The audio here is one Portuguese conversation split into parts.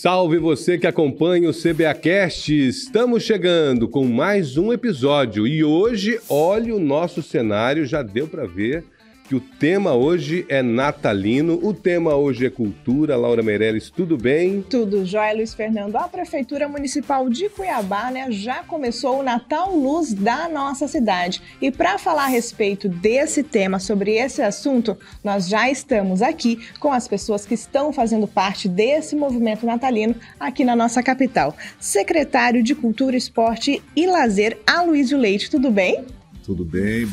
Salve você que acompanha o CBAcast! Estamos chegando com mais um episódio e hoje, olha o nosso cenário, já deu para ver que o tema hoje é natalino, o tema hoje é cultura. Laura Meirelles, tudo bem? Tudo jóia, Luiz Fernando. A Prefeitura Municipal de Cuiabá né, já começou o Natal Luz da nossa cidade. E para falar a respeito desse tema, sobre esse assunto, nós já estamos aqui com as pessoas que estão fazendo parte desse movimento natalino aqui na nossa capital. Secretário de Cultura, Esporte e Lazer, Aloysio Leite, tudo bem? Tudo bem,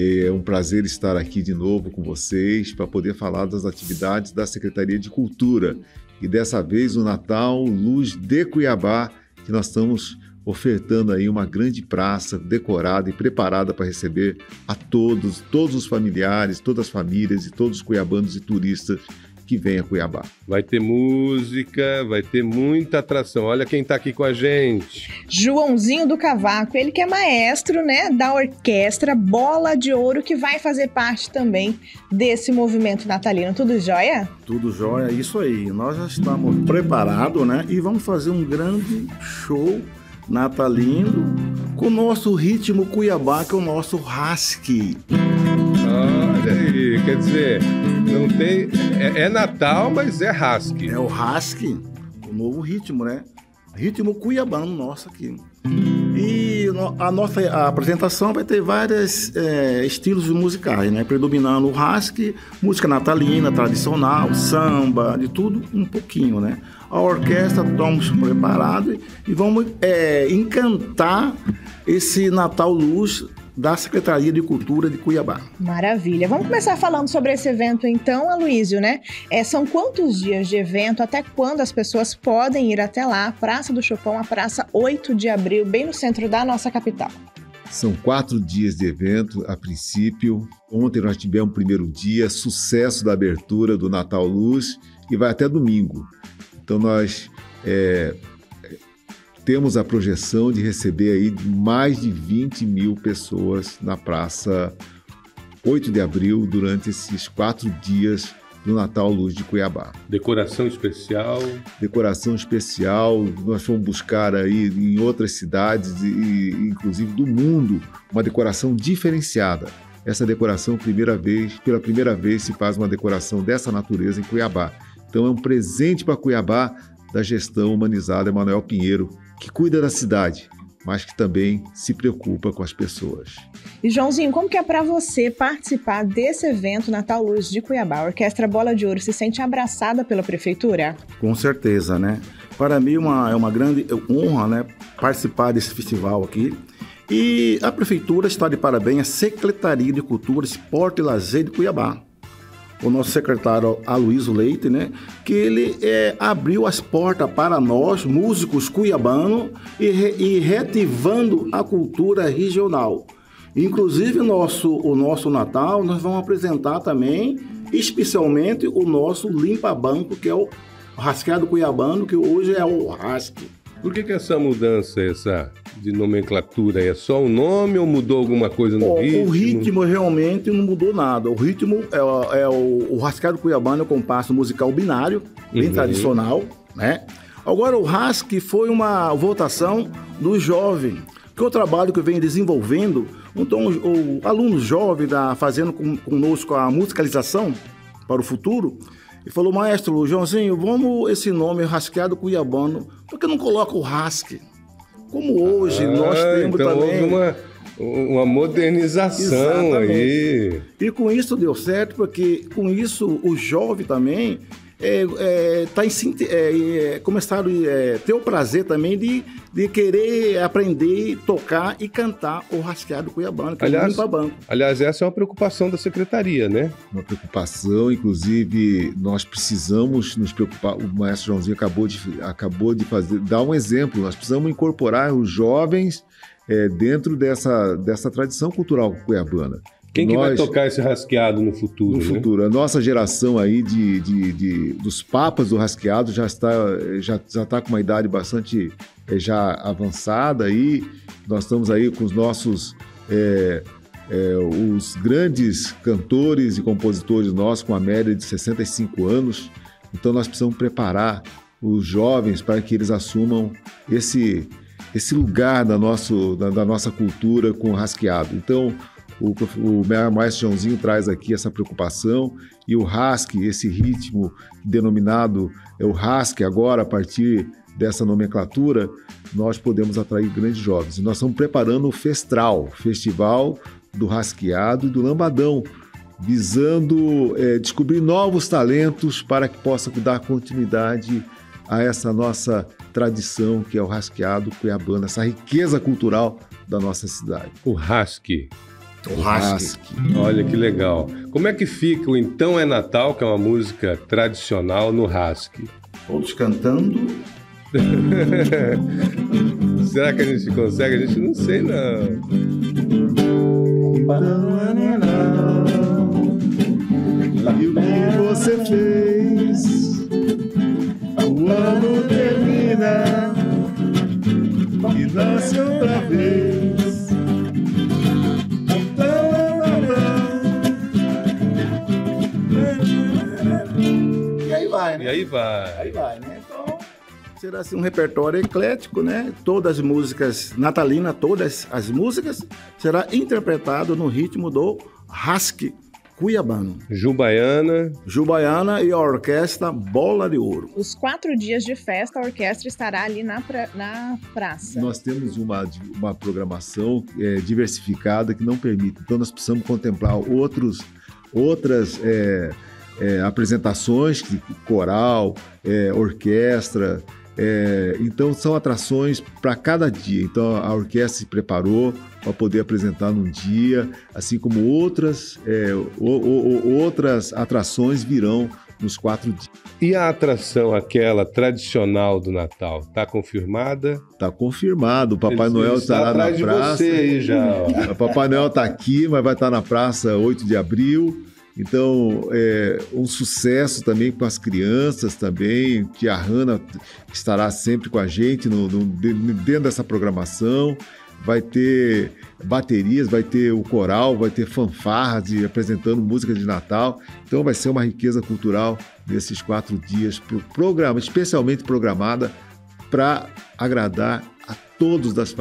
é um prazer estar aqui de novo com vocês para poder falar das atividades da Secretaria de Cultura. E dessa vez o Natal Luz de Cuiabá, que nós estamos ofertando aí uma grande praça decorada e preparada para receber a todos, todos os familiares, todas as famílias e todos os cuiabanos e turistas que vem a Cuiabá. Vai ter música, vai ter muita atração. Olha quem está aqui com a gente. Joãozinho do Cavaco, ele que é maestro, né, da orquestra Bola de Ouro, que vai fazer parte também desse movimento natalino. Tudo jóia? Tudo jóia, isso aí. Nós já estamos preparados, né, e vamos fazer um grande show natalino com o nosso ritmo Cuiabá, que é o nosso husky. Olha aí, quer dizer, não tem. É, é Natal, mas é husky. É o husky, o novo ritmo, né? Ritmo cuiabano nosso aqui. E a nossa a apresentação vai ter vários é, estilos musicais, né? Predominando o husky, música natalina, tradicional, samba, de tudo um pouquinho, né? A orquestra estamos preparados e vamos é, encantar esse Natal Luz da Secretaria de Cultura de Cuiabá. Maravilha. Vamos começar falando sobre esse evento então, Aloysio, né? É, são quantos dias de evento? Até quando as pessoas podem ir até lá? Praça do Chopão, a praça 8 de abril, bem no centro da nossa capital. São quatro dias de evento, a princípio. Ontem nós tivemos o primeiro dia, sucesso da abertura do Natal Luz, e vai até domingo. Então nós é, temos a projeção de receber aí mais de 20 mil pessoas na Praça 8 de Abril durante esses quatro dias do Natal Luz de Cuiabá. Decoração especial? Decoração especial. Nós fomos buscar aí em outras cidades, e, inclusive do mundo, uma decoração diferenciada. Essa decoração, primeira vez, pela primeira vez, se faz uma decoração dessa natureza em Cuiabá. Então é um presente para Cuiabá da gestão humanizada Emanuel Pinheiro, que cuida da cidade, mas que também se preocupa com as pessoas. E Joãozinho, como que é para você participar desse evento Natal Luz de Cuiabá? A Orquestra Bola de Ouro se sente abraçada pela prefeitura? Com certeza, né? Para mim uma, é uma grande honra, né, participar desse festival aqui. E a prefeitura está de parabéns à Secretaria de Cultura, Esporte e Lazer de Cuiabá o nosso secretário Aloysio Leite, né, que ele é, abriu as portas para nós, músicos cuiabanos, e, re, e a cultura regional. Inclusive, nosso, o nosso Natal, nós vamos apresentar também, especialmente, o nosso Limpa Banco, que é o rascado cuiabano, que hoje é o rasque. Por que, que essa mudança, essa de nomenclatura? É só o nome ou mudou alguma coisa no ritmo? O ritmo realmente não mudou nada. O ritmo é, é o, o rascado cuiabano, é um compasso musical binário, bem uhum. tradicional, né? Agora, o RASC foi uma votação do jovem, que é o trabalho que venho desenvolvendo. Então, o, o aluno jovem da fazendo com, conosco a musicalização para o futuro, e falou, maestro Joãozinho, vamos esse nome rasqueado cuiabano, por que não coloca o rasque? Como hoje ah, nós temos então também. Uma, uma modernização Exatamente. aí. E com isso deu certo, porque com isso o jovem também é, é, tá em, é, é, começaram a é, ter o prazer também de, de querer aprender, tocar e cantar o rasqueado cuiabano, que aliás, é o banco. Aliás, essa é uma preocupação da secretaria, né? Uma preocupação, inclusive nós precisamos nos preocupar. O maestro Joãozinho acabou de, acabou de fazer, dar um exemplo. Nós precisamos incorporar os jovens é, dentro dessa, dessa tradição cultural cuiabana. Quem Nós, que vai tocar esse rasqueado no futuro? No né? futuro. A nossa geração aí de, de, de, dos papas do rasqueado já está, já, já está com uma idade bastante é, já avançada aí. Nós estamos aí com os nossos é, é, os grandes cantores e compositores nossos com a média de 65 anos. Então nós precisamos preparar os jovens para que eles assumam esse, esse lugar da, nosso, da, da nossa cultura com o rasqueado. Então, o, o maestro Joãozinho traz aqui essa preocupação e o rasque, esse ritmo denominado é o rasque agora a partir dessa nomenclatura, nós podemos atrair grandes jovens. nós estamos preparando o Festral, Festival do Rasqueado e do Lambadão, visando é, descobrir novos talentos para que possa dar continuidade a essa nossa tradição que é o rasqueado cuiabano, essa riqueza cultural da nossa cidade. O rasque. Rasque. Olha que legal. Como é que fica o Então é Natal, que é uma música tradicional, no rasque? Todos cantando. Será que a gente consegue? A gente não sei, não. Então é Natal. E o que você fez? O ano termina e nasce outra vez. E aí vai, aí vai. Aí vai, né? Então, será assim um repertório eclético, né? Todas as músicas natalinas, todas as músicas será interpretado no ritmo do rasque cuiabano. Jubaiana. Jubaiana e a orquestra Bola de Ouro. Os quatro dias de festa, a orquestra estará ali na, pra, na praça. Nós temos uma, uma programação é, diversificada que não permite. Então, nós precisamos contemplar outros, outras é, é, apresentações, coral, é, orquestra. É, então, são atrações para cada dia. Então, a orquestra se preparou para poder apresentar num dia, assim como outras, é, o, o, outras atrações virão nos quatro dias. E a atração, aquela tradicional do Natal, está confirmada? Está confirmado. O Papai Noel estará na praça. Você aí já. O Papai Noel está aqui, mas vai estar na praça 8 de abril. Então, é um sucesso também com as crianças também. Tia Hanna estará sempre com a gente no, no, dentro dessa programação vai ter baterias, vai ter o coral, vai ter fanfarras e apresentando música de Natal. Então vai ser uma riqueza cultural nesses quatro dias, pro programa, especialmente programada para agradar a todos, das,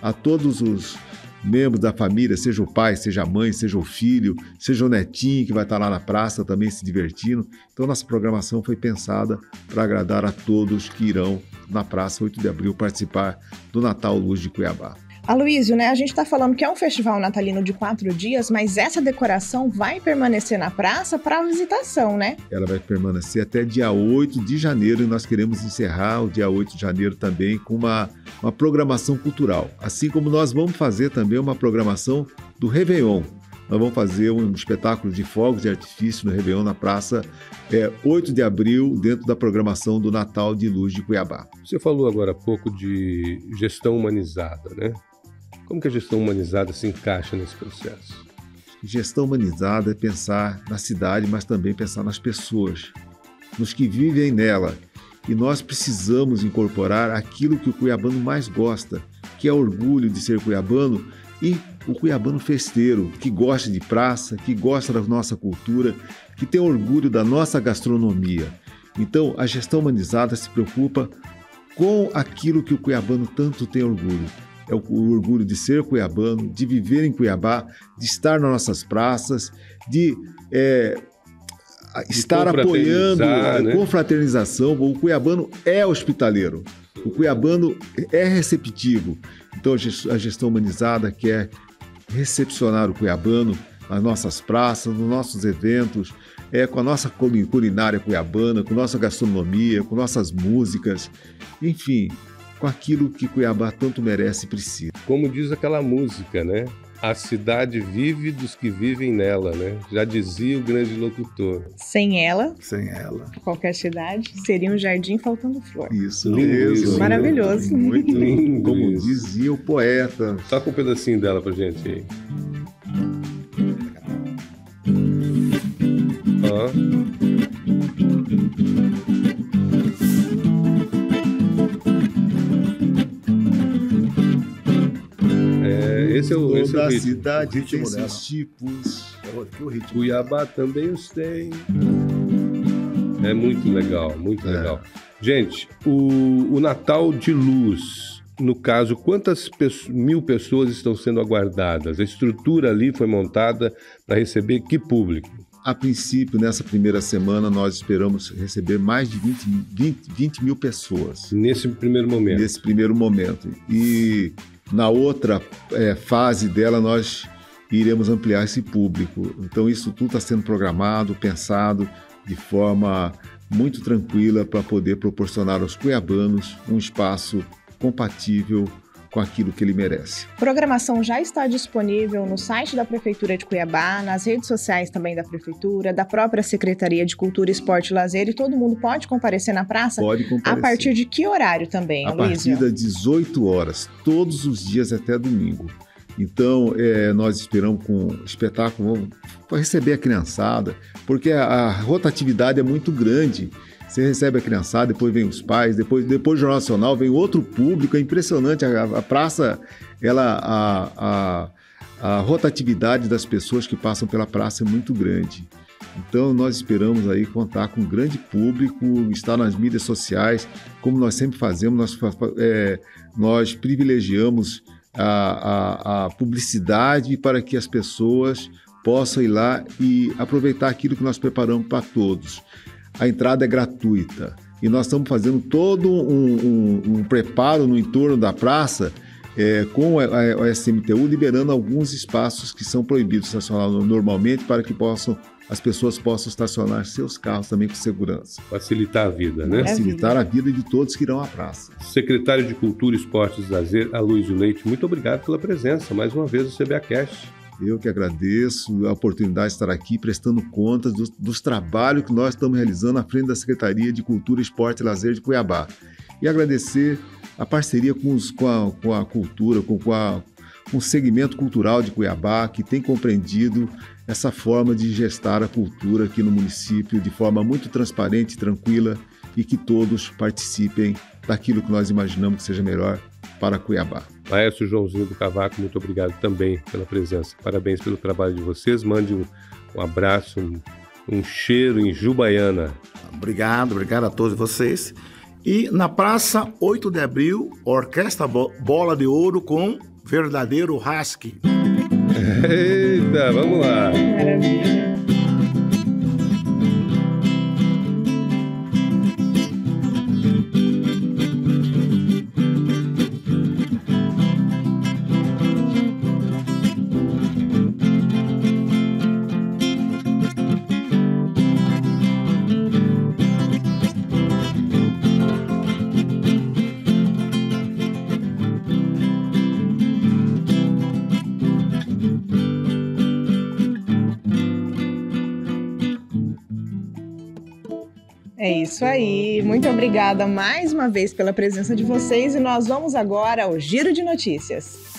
a todos os membros da família, seja o pai, seja a mãe, seja o filho, seja o netinho que vai estar lá na praça também se divertindo. Então nossa programação foi pensada para agradar a todos que irão na praça 8 de abril participar do Natal Luz de Cuiabá. Aloysio, né? A gente está falando que é um festival natalino de quatro dias, mas essa decoração vai permanecer na praça para visitação, né? Ela vai permanecer até dia 8 de janeiro e nós queremos encerrar o dia 8 de janeiro também com uma, uma programação cultural. Assim como nós vamos fazer também uma programação do Réveillon. Nós vamos fazer um espetáculo de fogos de artifício no Réveillon na praça é, 8 de abril, dentro da programação do Natal de Luz de Cuiabá. Você falou agora há pouco de gestão humanizada, né? Como que a gestão humanizada se encaixa nesse processo? Gestão humanizada é pensar na cidade, mas também pensar nas pessoas, nos que vivem nela. E nós precisamos incorporar aquilo que o cuiabano mais gosta, que é orgulho de ser cuiabano e o cuiabano festeiro, que gosta de praça, que gosta da nossa cultura, que tem orgulho da nossa gastronomia. Então, a gestão humanizada se preocupa com aquilo que o cuiabano tanto tem orgulho, é o, orgulho de ser cuiabano, de viver em Cuiabá, de estar nas nossas praças, de é, estar apoiando a né? confraternização. O cuiabano é hospitaleiro, o cuiabano é receptivo. Então a gestão humanizada quer recepcionar o cuiabano nas nossas praças, nos nossos eventos, é, com a nossa culinária cuiabana, com nossa gastronomia, com nossas músicas, enfim, com aquilo que Cuiabá tanto merece e precisa. Como diz aquela música, né? A cidade vive dos que vivem nela, né? Já dizia o grande locutor. Sem ela, sem ela, qualquer cidade seria um jardim faltando flor. Isso mesmo. Maravilhoso. Muito lindo. Como isso. dizia o poeta. Toca um pedacinho dela pra gente aí. Ó. esse é o, esse é o ritmo. cidade o tem seus tipos. É o, ritmo. Cuiabá também os tem. É muito legal, muito é. legal. Gente, o, o Natal de Luz, no caso, quantas mil pessoas estão sendo aguardadas? A estrutura ali foi montada para receber que público? A princípio, nessa primeira semana, nós esperamos receber mais de 20, 20, 20 mil pessoas. Nesse primeiro momento? Nesse primeiro momento. E na outra é, fase dela, nós iremos ampliar esse público. Então, isso tudo está sendo programado, pensado de forma muito tranquila para poder proporcionar aos cuiabanos um espaço compatível com aquilo que ele merece. Programação já está disponível no site da Prefeitura de Cuiabá, nas redes sociais também da Prefeitura, da própria Secretaria de Cultura, Esporte e Lazer, e todo mundo pode comparecer na praça? Pode comparecer. A partir de que horário também, A partir das 18 horas, todos os dias até domingo. Então, é, nós esperamos com espetáculo para receber a criançada, porque a, a, rotatividade é muito grande. Você recebe a criançada, depois vem os pais, depois, depois do Jornal Nacional vem outro público, é impressionante. A, a praça, ela, a, a, a rotatividade das pessoas que passam pela praça é muito grande. Então nós esperamos aí contar com um grande público, estar nas mídias sociais, como nós sempre fazemos, nós, é, nós privilegiamos a, a, a, publicidade para que as pessoas possam ir lá e aproveitar aquilo que nós preparamos para todos a entrada é gratuita. E nós estamos fazendo todo um, um, um preparo no entorno da praça é, com a, a, a, SMTU liberando alguns espaços que são proibidos de estacionar normalmente para que possam as pessoas possam estacionar seus carros também com segurança. Facilitar a vida, né? Facilitar a vida de todos que irão à praça. Secretário de Cultura, Esportes e Lazer, Aloysio Leite, muito obrigado pela presença mais uma vez no CBAcast. Eu que agradeço a oportunidade de estar aqui prestando contas dos, dos trabalhos que nós estamos realizando à frente da Secretaria de Cultura, Esporte e Lazer de Cuiabá. E agradecer a parceria com, os, com, a, com a cultura, com, com, a, com o segmento cultural de Cuiabá, que tem compreendido essa forma de gestar a cultura aqui no município de forma muito transparente, tranquila e que todos participem daquilo que nós imaginamos que seja melhor para Cuiabá. Maestro Joãozinho do Cavaco, muito obrigado também pela presença. Parabéns pelo trabalho de vocês. Mande um, um abraço, um, um cheiro em Jubaiana. Obrigado, obrigado a todos vocês. E na praça, 8 de abril, Orquestra Bola de Ouro com verdadeiro rasque. Eita, vamos lá. Maravilha. Isso aí. Muito obrigada mais uma vez pela presença de vocês e nós vamos agora ao Giro de Notícias.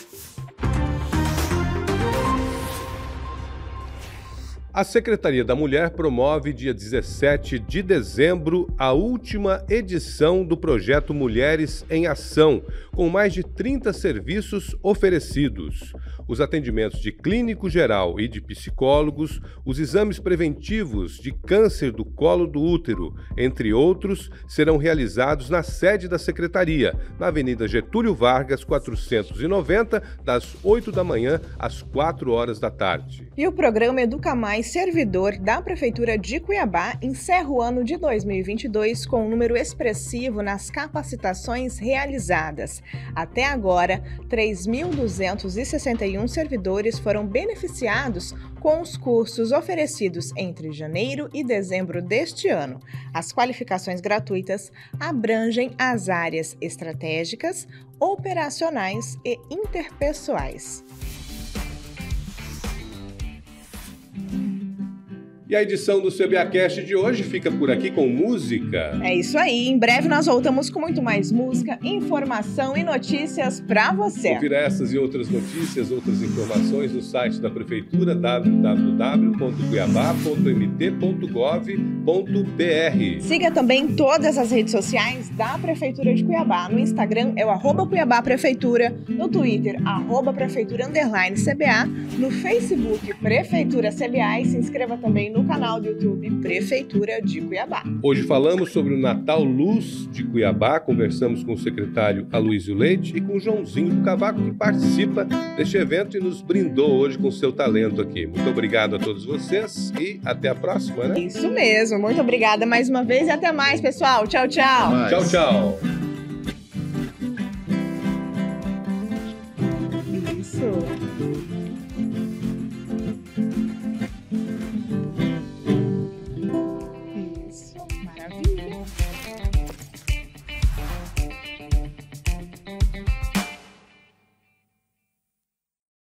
A Secretaria da Mulher promove dia 17 de dezembro a última edição do projeto Mulheres em Ação, com mais de 30 serviços oferecidos os atendimentos de clínico geral e de psicólogos, os exames preventivos de câncer do colo do útero, entre outros, serão realizados na sede da Secretaria, na Avenida Getúlio Vargas, 490, das 8 da manhã às 4 horas da tarde. E o programa Educa Mais Servidor da Prefeitura de Cuiabá encerra o ano de 2022 com um número expressivo nas capacitações realizadas. Até agora, 3.261 31 servidores foram beneficiados com os cursos oferecidos entre janeiro e dezembro deste ano. As qualificações gratuitas abrangem as áreas estratégicas, operacionais e interpessoais. E a edição do CBAcast de hoje fica por aqui com música. É isso aí. Em breve nós voltamos com muito mais música, informação e notícias para você. Confira essas e outras notícias, outras informações no site da Prefeitura www.cuiabá.mt.gov.br. Siga também todas as redes sociais da Prefeitura de Cuiabá. No Instagram é o arroba Cuiabá Prefeitura, no Twitter, arroba Prefeitura Underline CBA, no Facebook Prefeitura CBA e se inscreva também no canal do YouTube Prefeitura de Cuiabá. Hoje falamos sobre o Natal Luz de Cuiabá, conversamos com o secretário Aloysio Leite e com o Joãozinho do Cavaco, que participa deste evento e nos brindou hoje com seu talento aqui. Muito obrigado a todos vocês e até a próxima, né? Isso mesmo, muito obrigada mais uma vez e até mais, pessoal. Tchau, tchau. Tchau, tchau.